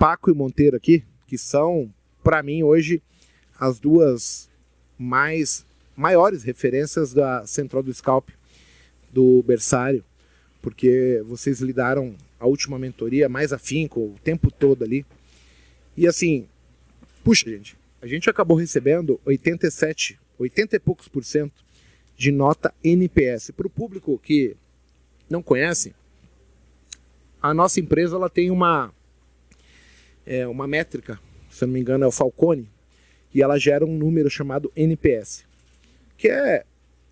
Paco e Monteiro aqui, que são, para mim, hoje, as duas mais maiores referências da Central do Scalp, do Bersário, porque vocês lidaram a última mentoria mais afinco, o tempo todo ali. E assim, puxa, gente, a gente acabou recebendo 87, 80 e poucos por cento de nota NPS. Para o público que não conhece, a nossa empresa ela tem uma, é, uma métrica, se não me engano é o Falcone, e ela gera um número chamado NPS, que é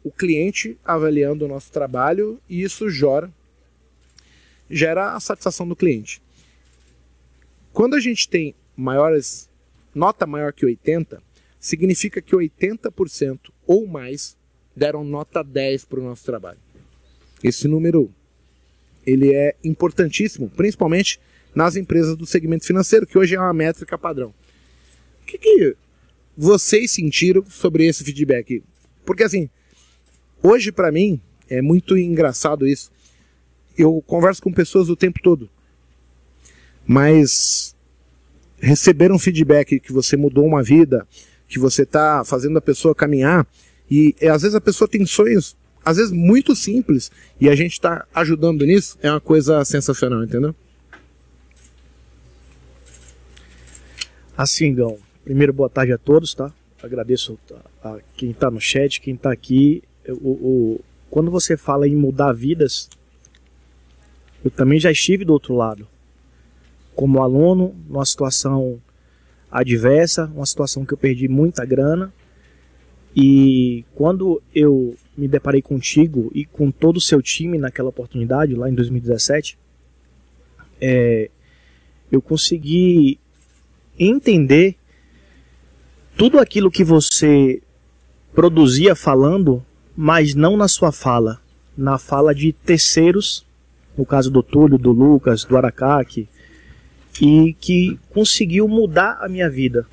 o cliente avaliando o nosso trabalho e isso gera, gera a satisfação do cliente. Quando a gente tem maiores nota maior que 80, significa que 80% ou mais deram nota 10 para o nosso trabalho. Esse número ele é importantíssimo, principalmente nas empresas do segmento financeiro, que hoje é uma métrica padrão. O que, que vocês sentiram sobre esse feedback? Porque assim, hoje para mim é muito engraçado isso. Eu converso com pessoas o tempo todo, mas receber um feedback que você mudou uma vida, que você está fazendo a pessoa caminhar, e, às vezes a pessoa tem sonhos, às vezes muito simples, e a gente está ajudando nisso, é uma coisa sensacional, entendeu? Assim, Gão, primeiro boa tarde a todos, tá? Agradeço a, a quem está no chat, quem está aqui. O, o, quando você fala em mudar vidas, eu também já estive do outro lado como aluno, numa situação adversa, uma situação que eu perdi muita grana. E quando eu me deparei contigo e com todo o seu time naquela oportunidade, lá em 2017, é, eu consegui entender tudo aquilo que você produzia falando, mas não na sua fala, na fala de terceiros, no caso do Túlio, do Lucas, do Aracaque, e que conseguiu mudar a minha vida.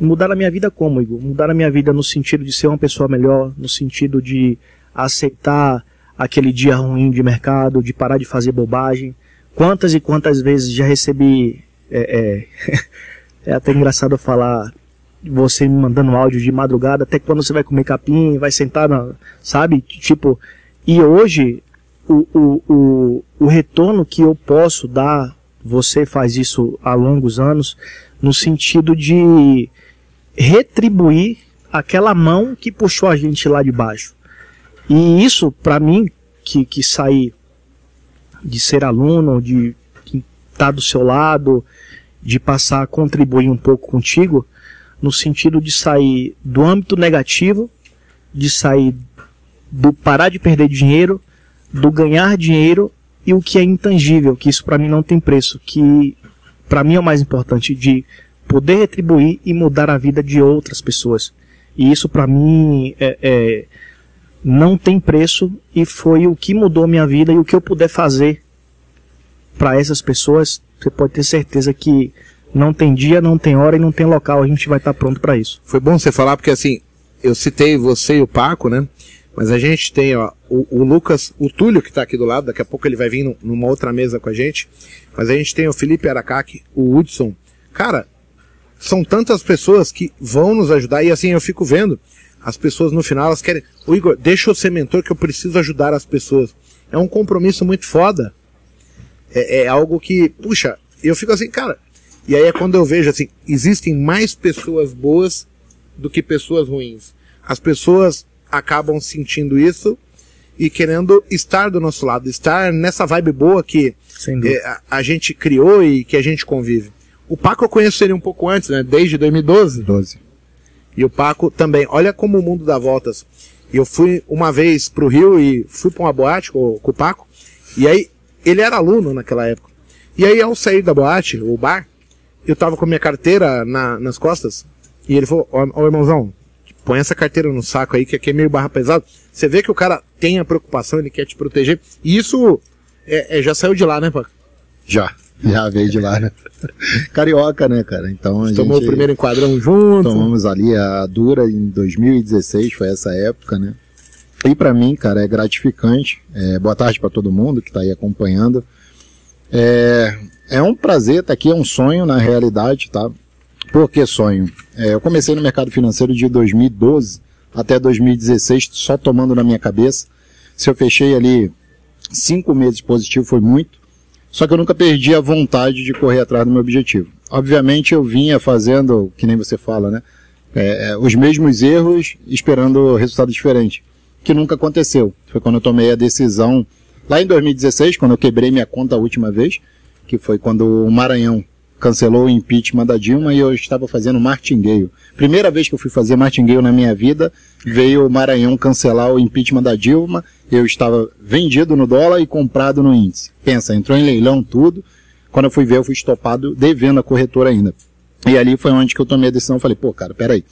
Mudar a minha vida como, Igor? Mudar a minha vida no sentido de ser uma pessoa melhor, no sentido de aceitar aquele dia ruim de mercado, de parar de fazer bobagem. Quantas e quantas vezes já recebi. É, é, é até engraçado falar você me mandando áudio de madrugada, até quando você vai comer capim, vai sentar, na, sabe? Tipo, e hoje o, o, o, o retorno que eu posso dar você faz isso há longos anos, no sentido de retribuir aquela mão que puxou a gente lá de baixo. E isso, para mim, que, que saí de ser aluno, de estar tá do seu lado, de passar a contribuir um pouco contigo, no sentido de sair do âmbito negativo, de sair do parar de perder dinheiro, do ganhar dinheiro e o que é intangível, que isso para mim não tem preço, que para mim é o mais importante, de poder retribuir e mudar a vida de outras pessoas. E isso para mim é, é, não tem preço e foi o que mudou minha vida e o que eu puder fazer para essas pessoas, você pode ter certeza que não tem dia, não tem hora e não tem local, a gente vai estar tá pronto para isso. Foi bom você falar porque assim, eu citei você e o Paco, né? Mas a gente tem ó, o, o Lucas, o Túlio que está aqui do lado, daqui a pouco ele vai vir numa outra mesa com a gente. Mas a gente tem o Felipe Aracaque, o Hudson. Cara, são tantas pessoas que vão nos ajudar e assim eu fico vendo. As pessoas no final elas querem, o Igor, deixa eu ser mentor que eu preciso ajudar as pessoas. É um compromisso muito foda. É, é algo que, puxa, eu fico assim, cara. E aí é quando eu vejo assim, existem mais pessoas boas do que pessoas ruins. As pessoas acabam sentindo isso e querendo estar do nosso lado, estar nessa vibe boa que é, a, a, gente criou e que a gente convive. O Paco eu conheço ele um pouco antes, né? Desde 2012. 12. E o Paco também. Olha como o mundo dá voltas. Eu fui uma vez pro Rio e fui para uma boate com, com o Paco. E aí, ele era aluno naquela época. E aí, ao sair da boate, o bar, eu tava com minha carteira na, nas costas. E ele falou: Ó, irmãozão, põe essa carteira no saco aí, que aqui é meio barra pesado. Você vê que o cara tem a preocupação, ele quer te proteger. E isso é, é, já saiu de lá, né, Paco? Já. Já veio de lá, né? Carioca, né, cara? Então a Tomou gente... o primeiro enquadrão junto. Tomamos ali a dura em 2016, foi essa época, né? E para mim, cara, é gratificante. É, boa tarde para todo mundo que está aí acompanhando. É, é um prazer estar aqui, é um sonho na realidade, tá? Por que sonho? É, eu comecei no mercado financeiro de 2012 até 2016, só tomando na minha cabeça. Se eu fechei ali cinco meses positivo, foi muito. Só que eu nunca perdi a vontade de correr atrás do meu objetivo. Obviamente eu vinha fazendo, que nem você fala, né? É, é, os mesmos erros, esperando resultado diferente. Que nunca aconteceu. Foi quando eu tomei a decisão, lá em 2016, quando eu quebrei minha conta a última vez, que foi quando o Maranhão cancelou o impeachment da Dilma e eu estava fazendo martingueio. Primeira vez que eu fui fazer martingueio na minha vida, veio o Maranhão cancelar o impeachment da Dilma, eu estava vendido no dólar e comprado no índice. Pensa, entrou em leilão tudo, quando eu fui ver eu fui estopado devendo a corretora ainda. E ali foi onde que eu tomei a decisão, falei, pô cara, peraí,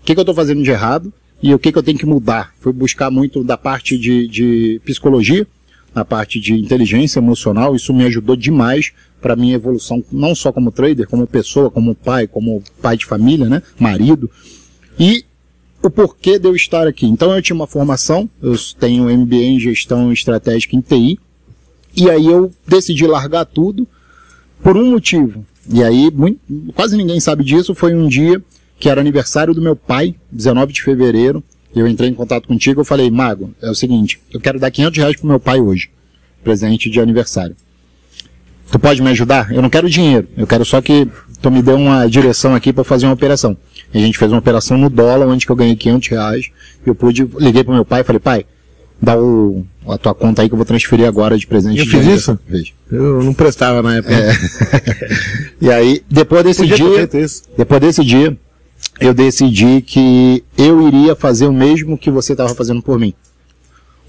o que, que eu estou fazendo de errado e o que, que eu tenho que mudar? Fui buscar muito da parte de, de psicologia, na parte de inteligência emocional, isso me ajudou demais para minha evolução, não só como trader, como pessoa, como pai, como pai de família, né, marido, e o porquê de eu estar aqui. Então eu tinha uma formação, eu tenho MBA em gestão estratégica em TI, e aí eu decidi largar tudo por um motivo. E aí, muito, quase ninguém sabe disso, foi um dia que era aniversário do meu pai, 19 de fevereiro, eu entrei em contato contigo, eu falei, Mago, é o seguinte, eu quero dar 500 reais pro meu pai hoje, presente de aniversário. Tu pode me ajudar? Eu não quero dinheiro, eu quero só que tu me dê uma direção aqui para fazer uma operação. E a gente fez uma operação no dólar, onde que eu ganhei 500 reais, eu pude, liguei pro meu pai e falei, pai, dá o, a tua conta aí que eu vou transferir agora de presente. Eu de fiz dinheiro." isso? Fez. Eu não prestava na época. É. e aí, depois desse Podia dia, depois desse dia, eu decidi que eu iria fazer o mesmo que você estava fazendo por mim.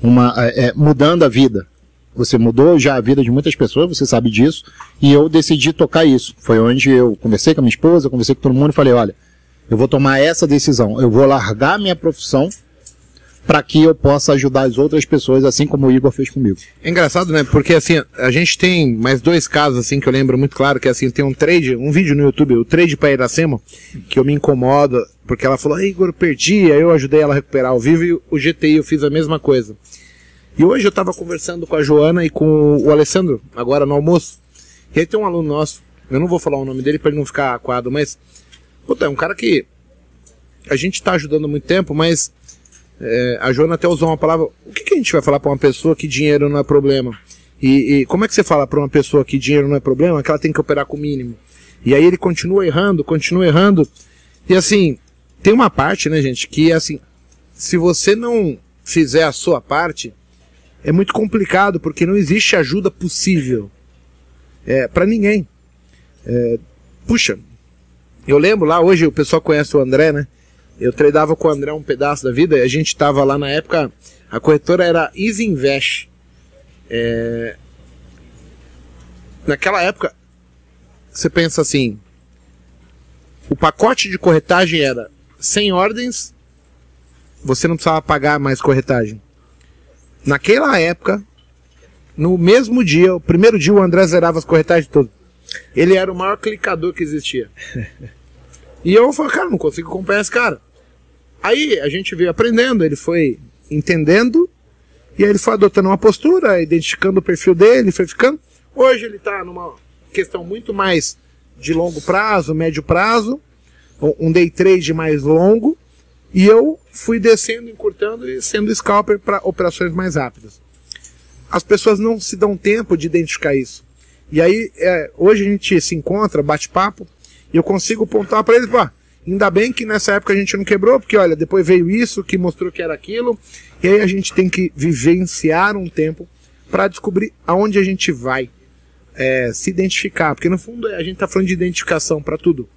Uma, é, é, mudando a vida. Você mudou já a vida de muitas pessoas, você sabe disso, e eu decidi tocar isso. Foi onde eu conversei com a minha esposa, conversei com todo mundo e falei, olha, eu vou tomar essa decisão, eu vou largar minha profissão para que eu possa ajudar as outras pessoas, assim como o Igor fez comigo. É engraçado, né? Porque assim, a gente tem mais dois casos assim que eu lembro muito claro, que assim, tem um trade, um vídeo no YouTube, o trade para Iracema, que eu me incomodo, porque ela falou, "Ah, Igor, perdi, aí eu ajudei ela a recuperar ao vivo e o GTI eu fiz a mesma coisa. E hoje eu tava conversando com a Joana e com o Alessandro, agora no almoço. E aí tem um aluno nosso, eu não vou falar o nome dele para ele não ficar aquado, mas puta, é um cara que a gente tá ajudando há muito tempo, mas é, a Joana até usou uma palavra. O que, que a gente vai falar para uma pessoa que dinheiro não é problema? E, e como é que você fala para uma pessoa que dinheiro não é problema? Que ela tem que operar com o mínimo. E aí ele continua errando, continua errando. E assim, tem uma parte, né, gente, que assim, se você não fizer a sua parte, é muito complicado, porque não existe ajuda possível é, para ninguém. É, puxa, eu lembro lá, hoje o pessoal conhece o André, né? Eu tradeava com o André um pedaço da vida e a gente tava lá na época, a corretora era Easy Invest. É, naquela época, você pensa assim, o pacote de corretagem era 100 ordens, você não precisava pagar mais corretagem. Naquela época, no mesmo dia, o primeiro dia o André zerava as corretagens todas. Ele era o maior clicador que existia. E eu falei, cara, não consigo acompanhar esse cara. Aí a gente veio aprendendo, ele foi entendendo, e aí ele foi adotando uma postura, identificando o perfil dele, foi ficando. Hoje ele está numa questão muito mais de longo prazo, médio prazo, um day trade mais longo, e eu fui descendo, encurtando e sendo scalper para operações mais rápidas. As pessoas não se dão tempo de identificar isso. E aí, é, hoje a gente se encontra, bate papo, e eu consigo pontuar para eles, pô, ainda bem que nessa época a gente não quebrou, porque olha, depois veio isso que mostrou que era aquilo, e aí a gente tem que vivenciar um tempo para descobrir aonde a gente vai é, se identificar, porque no fundo a gente está falando de identificação para tudo.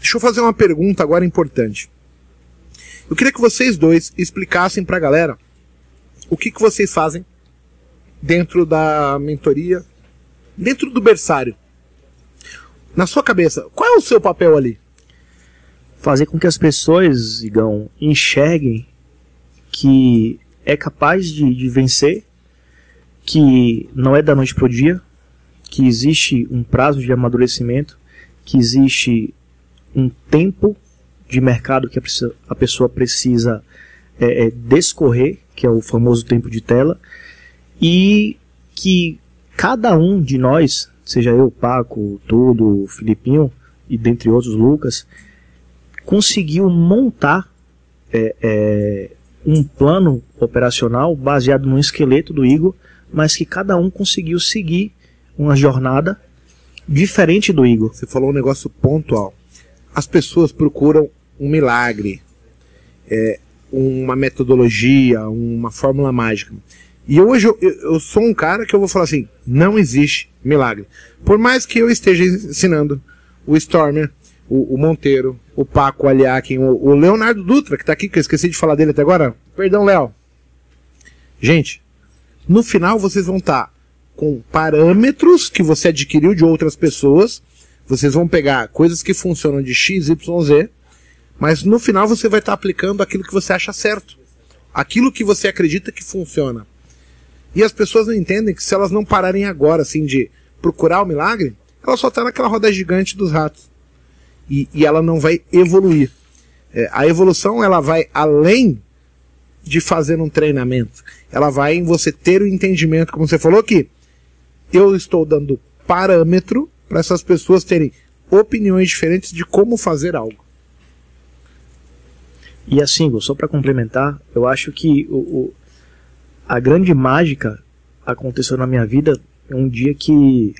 Deixa eu fazer uma pergunta agora importante. Eu queria que vocês dois explicassem para a galera o que, que vocês fazem dentro da mentoria, dentro do berçário. Na sua cabeça, qual é o seu papel ali? Fazer com que as pessoas, Igão, enxerguem que é capaz de, de vencer, que não é da noite pro dia, que existe um prazo de amadurecimento, que existe um tempo de mercado que a pessoa precisa é, é, descorrer, que é o famoso tempo de tela, e que cada um de nós, seja eu, Paco, Tudo, Filipinho e dentre outros Lucas, conseguiu montar é, é, um plano operacional baseado no esqueleto do Igor, mas que cada um conseguiu seguir uma jornada diferente do Igor. Você falou um negócio pontual. As pessoas procuram um milagre, é, uma metodologia, uma fórmula mágica. E hoje eu, eu, sou um cara que eu vou falar assim: não existe milagre. Por mais que eu esteja ensinando o Stormer, o, o Monteiro, o Paco Aliakin, o, o Leonardo Dutra, que está aqui, que eu esqueci de falar dele até agora. Perdão, Léo. Gente, no final vocês vão estar tá com parâmetros que você adquiriu de outras pessoas. Vocês vão pegar coisas que funcionam de X, Y, Z, mas no final você vai estar tá aplicando aquilo que você acha certo. Aquilo que você acredita que funciona. E as pessoas não entendem que se elas não pararem agora, assim, de procurar o milagre, ela só está naquela roda gigante dos ratos. E, e ela não vai evoluir. É, a evolução, ela vai além de fazer um treinamento. Ela vai em você ter o entendimento, como você falou aqui. Eu estou dando parâmetro para essas pessoas terem opiniões diferentes de como fazer algo. E assim, só para complementar, eu acho que o, o, a grande mágica aconteceu na minha vida um dia que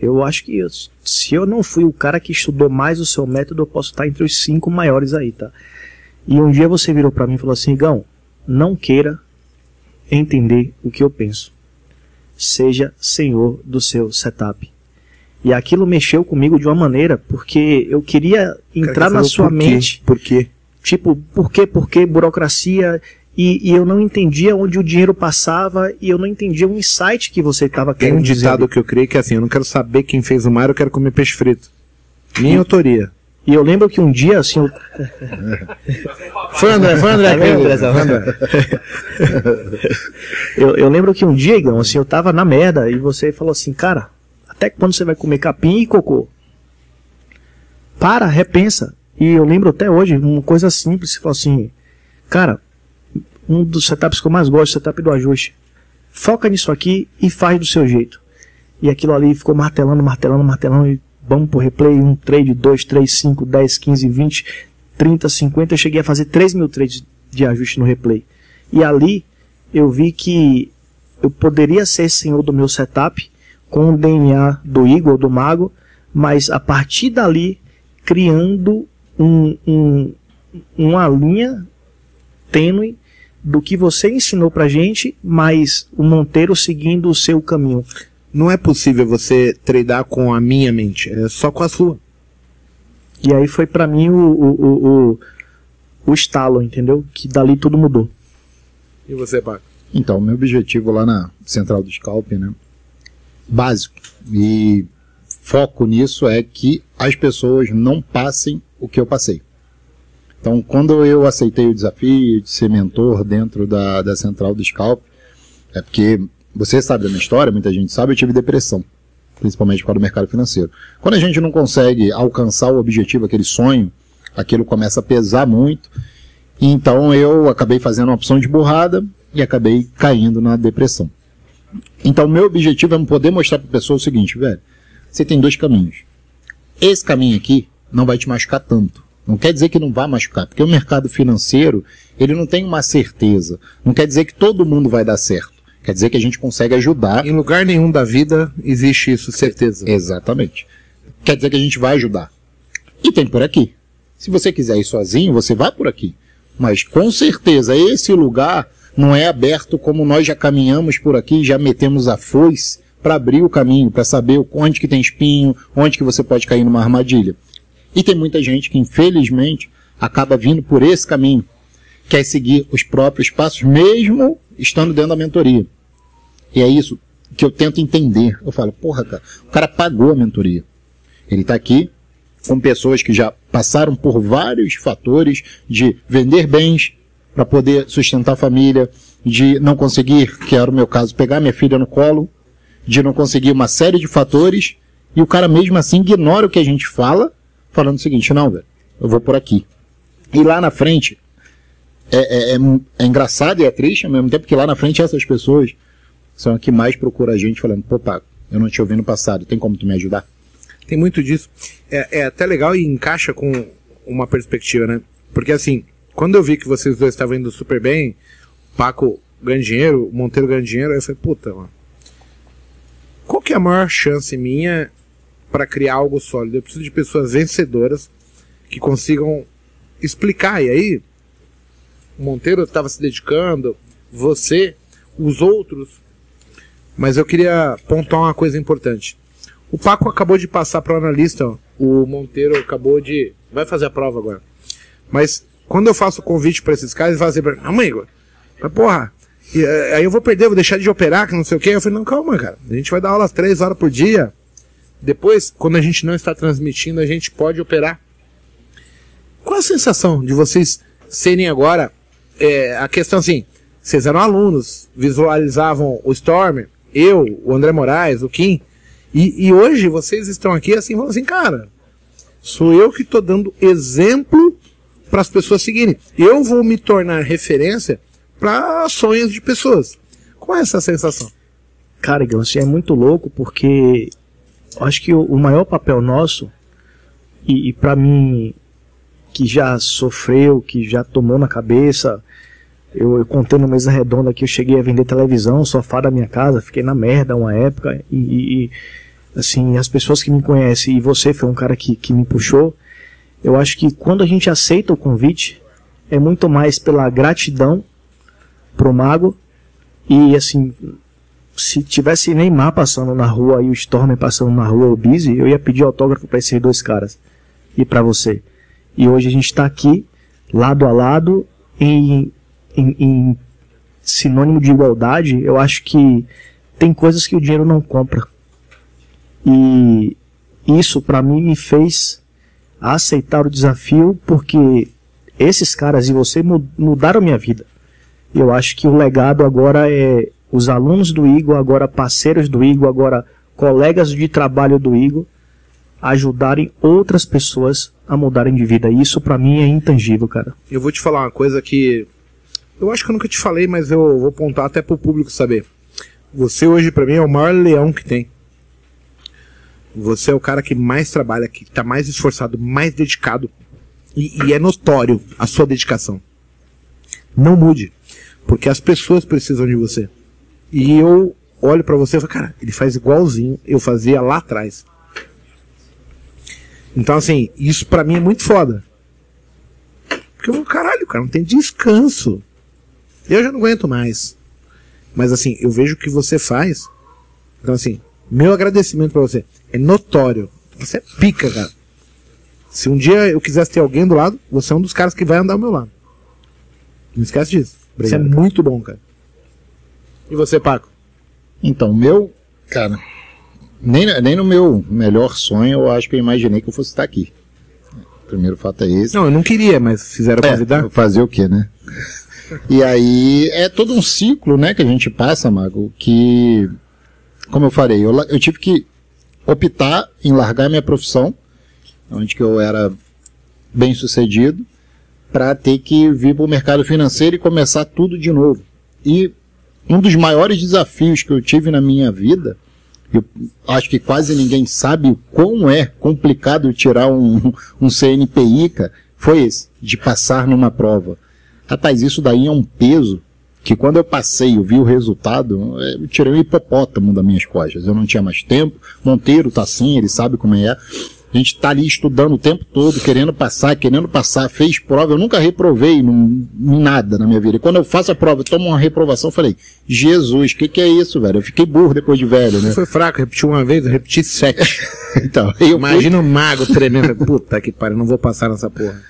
eu acho que eu, se eu não fui o cara que estudou mais o seu método, eu posso estar entre os cinco maiores aí, tá? E um dia você virou para mim e falou assim, Gão, não queira entender o que eu penso. Seja senhor do seu setup. E aquilo mexeu comigo de uma maneira, porque eu queria entrar na sua por mente. Por quê? Tipo, por quê? Porque burocracia. E, e, eu não entendia onde o dinheiro passava e eu não entendia o insight que você estava querendo Tem um ditado que eu criei que é assim: eu não quero saber quem fez o mar, eu quero comer peixe frito. Minha autoria. E eu lembro que um dia, assim. Eu... foi André, foi André, eu, eu lembro que um dia, Igão, assim, eu tava na merda e você falou assim, cara, até quando você vai comer capim e cocô? Para, repensa. E eu lembro até hoje, uma coisa simples, você falou assim, cara, um dos setups que eu mais gosto, setup do ajuste. Foca nisso aqui e faz do seu jeito. E aquilo ali ficou martelando, martelando, martelando, e vamos pro replay, um trade, dois, três, cinco, dez, quinze, vinte, trinta, cinquenta, eu cheguei a fazer três mil trades de ajuste no replay. E ali eu vi que eu poderia ser senhor do meu setup com o DNA do Igor, do Mago, mas a partir dali criando um, um, uma linha tênue do que você ensinou pra gente, mas o Monteiro seguindo o seu caminho. Não é possível você treinar com a minha mente, é só com a sua. E aí foi para mim o, o, o, o, estalo, entendeu? Que dali tudo mudou. E você, Paco? Então, meu objetivo lá na Central do Scalp, né? Básico. E foco nisso é que as pessoas não passem o que eu passei. Então, quando eu aceitei o desafio de ser mentor dentro da, da central do Scalp, é porque você sabe da minha história, muita gente sabe, eu tive depressão, principalmente para o mercado financeiro. Quando a gente não consegue alcançar o objetivo, aquele sonho, aquilo começa a pesar muito. Então eu acabei fazendo uma opção de burrada e acabei caindo na depressão. Então meu objetivo é poder mostrar para a pessoa o seguinte, velho, você tem dois caminhos. Esse caminho aqui não vai te machucar tanto. Não quer dizer que não vai machucar, porque o mercado financeiro, ele não tem uma certeza. Não quer dizer que todo mundo vai dar certo. Quer dizer que a gente consegue ajudar. Em lugar nenhum da vida existe isso, certeza. Exatamente. Quer dizer que a gente vai ajudar. E tem por aqui. Se você quiser ir sozinho, você vai por aqui. Mas com certeza esse lugar não é aberto como nós já caminhamos por aqui, já metemos a foice para abrir o caminho, para saber onde que tem espinho, onde que você pode cair numa armadilha. E tem muita gente que, infelizmente, acaba vindo por esse caminho, quer seguir os próprios passos, mesmo estando dentro da mentoria. E é isso que eu tento entender. Eu falo, porra, cara, o cara pagou a mentoria. Ele está aqui com pessoas que já passaram por vários fatores de vender bens para poder sustentar a família, de não conseguir, que era o meu caso, pegar minha filha no colo, de não conseguir uma série de fatores, e o cara mesmo assim ignora o que a gente fala, falando o seguinte, não, velho, eu vou por aqui. E lá na frente, é, é, é, é, engraçado e é triste ao mesmo tempo que lá na frente essas pessoas são as que mais procuram a gente falando, pô, Paco, eu não te ouvi no passado. Tem como tu me ajudar? Tem muito disso. É, é até legal e encaixa com uma perspectiva, né? Porque assim, quando eu vi que vocês dois estavam indo super bem, Paco ganha dinheiro, Monteiro ganha dinheiro, aí eu falei, puta, mano. Qual que é a maior chance minha para criar algo sólido? Eu preciso de pessoas vencedoras que consigam explicar. E aí, Monteiro estava se dedicando, você, os outros. Mas eu queria pontuar uma coisa importante. O Paco acabou de passar para o analista, o Monteiro acabou de. Vai fazer a prova agora. Mas quando eu faço o convite para esses caras, eles falam assim: amigo, mas porra, e, eh, aí eu vou perder, vou deixar de operar, que não sei o quê. Eu falei: não, calma, cara. A gente vai dar aulas três horas por dia. Depois, quando a gente não está transmitindo, a gente pode operar. Qual a sensação de vocês serem agora é, a questão assim, vocês eram alunos, visualizavam o Storm, eu, o André Moraes, o Kim, e, e hoje vocês estão aqui assim, falando assim, cara, sou eu que estou dando exemplo para as pessoas seguirem. Eu vou me tornar referência para sonhos de pessoas. Qual é essa sensação? Cara, Igor, é muito louco porque acho que o, maior papel nosso, e, e para mim, que já sofreu, que já tomou na cabeça, eu, eu contei no mesa redonda que eu cheguei a vender televisão, sofá da minha casa, fiquei na merda uma época e, e assim, as pessoas que me conhecem e você foi um cara que, que me puxou, eu acho que quando a gente aceita o convite, é muito mais pela gratidão pro mago e assim, se tivesse Neymar passando na rua e o Storm passando na rua, o Busy, eu ia pedir autógrafo para esses dois caras e para você. E hoje a gente está aqui, lado a lado, em em, em sinônimo de igualdade, eu acho que tem coisas que o dinheiro não compra. E isso para mim me fez aceitar o desafio porque esses caras e você mudaram minha vida. Eu acho que o legado agora é os alunos do Igor, agora parceiros do Igor, agora colegas de trabalho do Igor, ajudarem outras pessoas a mudarem de vida. Isso para mim é intangível, cara. Eu vou te falar uma coisa que eu acho que eu nunca te falei, mas eu vou apontar até pro público saber. Você hoje para mim é o maior leão que tem. Você é o cara que mais trabalha, que está mais esforçado, mais dedicado. E, e, é notório a sua dedicação. Não mude. Porque as pessoas precisam de você. E eu olho para você e falo, cara, ele faz igualzinho eu fazia lá atrás. Então, assim, isso para mim é muito foda. Porque eu vou, caralho, cara, não tem descanso. Eu já não aguento mais. Mas assim, eu vejo o que você faz. Então assim, meu agradecimento para você é notório. Você é pica, cara. Se um dia eu quisesse ter alguém do lado, você é um dos caras que vai andar ao meu lado. Não esquece disso. Obrigado, Isso é muito bom, cara. E você, Paco? Então, meu, cara, nem, nem no meu melhor sonho eu acho que eu imaginei que eu fosse estar aqui. O primeiro fato é esse. Não, eu não queria, mas fizeram é, convidar. Fazer o quê, né? E aí é todo um ciclo, né, que a gente passa, Mago, que, como eu falei, eu, eu tive que optar em largar minha profissão, onde que eu era bem sucedido, para ter que vir para o mercado financeiro e começar tudo de novo. E um dos maiores desafios que eu tive na minha vida, eu acho que quase ninguém sabe o quão é complicado tirar um, um CNPI, cara, foi esse, de passar numa prova. Rapaz, isso daí é um peso que quando eu passei, eu vi o resultado, eu tirei um hipopótamo das minhas costas. Eu não tinha mais tempo. Monteiro tá assim, ele sabe como é. A gente tá ali estudando o tempo todo, querendo passar, querendo passar, fez prova. Eu nunca reprovei em nada na minha vida. E quando eu faço a prova, tomo uma reprovação, eu falei, Jesus, o que, que é isso, velho? Eu fiquei burro depois de velho, né? Foi fraco, repeti uma vez, eu repeti sete. então, eu Imagina fui... um mago tremendo. Puta que pariu, não vou passar nessa porra.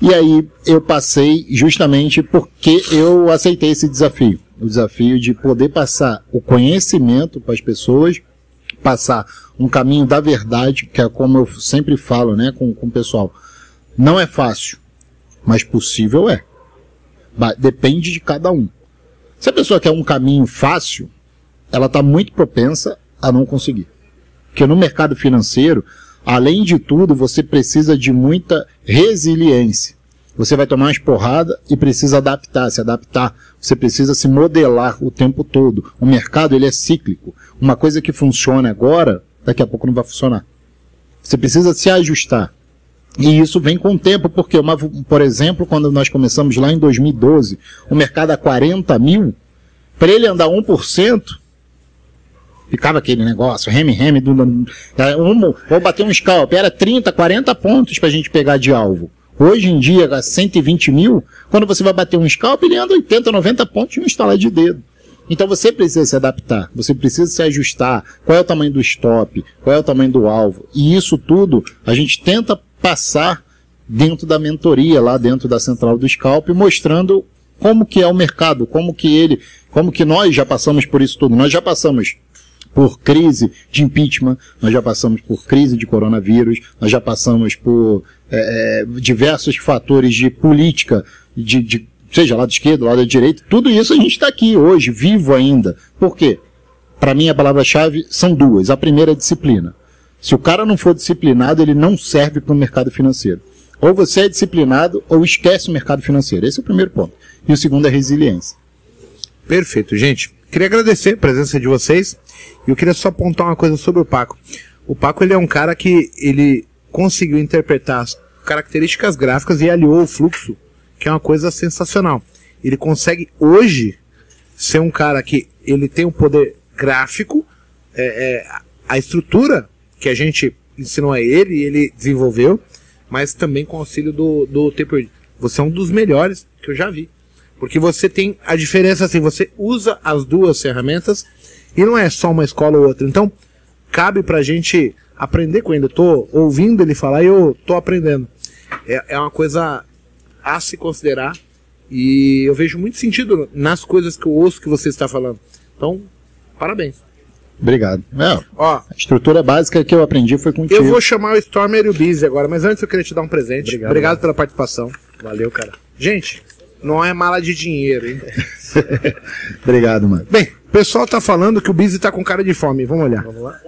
E aí eu passei justamente porque eu aceitei esse desafio. O desafio de poder passar o conhecimento para as pessoas, passar um caminho da verdade, que é como eu sempre falo né, com, com o pessoal. Não é fácil, mas possível é. Depende de cada um. Se a pessoa quer um caminho fácil, ela está muito propensa a não conseguir. Porque no mercado financeiro, Além de tudo, você precisa de muita resiliência. Você vai tomar umas porradas e precisa adaptar, se adaptar. Você precisa se modelar o tempo todo. O mercado ele é cíclico. Uma coisa que funciona agora, daqui a pouco não vai funcionar. Você precisa se ajustar. E isso vem com o tempo, porque, uma, por exemplo, quando nós começamos lá em 2012, o mercado a 40 mil, para ele andar 1%, ficava aquele negócio, reme-reme, um, vou bater um scalp, era 30, 40 pontos para a gente pegar de alvo. Hoje em dia, a 120 mil, quando você vai bater um scalp, ele anda 80, 90 pontos e um instalar de dedo. Então você precisa se adaptar, você precisa se ajustar. Qual é o tamanho do stop? Qual é o tamanho do alvo? E isso tudo a gente tenta passar dentro da mentoria, lá dentro da central do scalp, mostrando como que é o mercado, como que ele, como que nós já passamos por isso tudo. Nós já passamos por crise de impeachment, nós já passamos por crise de coronavírus, nós já passamos por é, é diversos fatores de política, de, de, seja esquerda, lá da direita, tudo isso a gente está aqui hoje, vivo ainda. Por quê? Para mim a palavra-chave são duas. A primeira é disciplina. Se o cara não for disciplinado, ele não serve para o mercado financeiro. Ou você é disciplinado ou esquece o mercado financeiro. Esse é o primeiro ponto. E o segundo é resiliência. Perfeito, gente. Queria agradecer a presença de vocês. E eu queria só apontar uma coisa sobre o Paco. O Paco ele é um cara que ele conseguiu interpretar as características gráficas e aliou o fluxo, que é uma coisa sensacional. Ele consegue hoje ser um cara que ele tem um poder gráfico, é, é, a estrutura que a gente ensinou a ele e ele desenvolveu, mas também com auxílio do, do Taper. Você é um dos melhores que eu já vi. Porque você tem a diferença assim, você usa as duas ferramentas e não é só uma escola ou outra. Então, cabe pra gente aprender com ele. Eu tô ouvindo ele falar e eu tô aprendendo. É, é uma coisa a se considerar e eu vejo muito sentido nas coisas que eu ouço que você está falando. Então, parabéns. Obrigado. É, Ó, a estrutura básica que eu aprendi foi contigo. Eu vou chamar o Stormer e o Busy agora, mas antes eu queria te dar um presente. Obrigado, Obrigado pela participação. Valeu, cara. Gente, não é mala de dinheiro, hein? Obrigado, mano. Bem, o pessoal tá falando que o Busy tá com cara de fome. Vamos olhar. Vamos lá.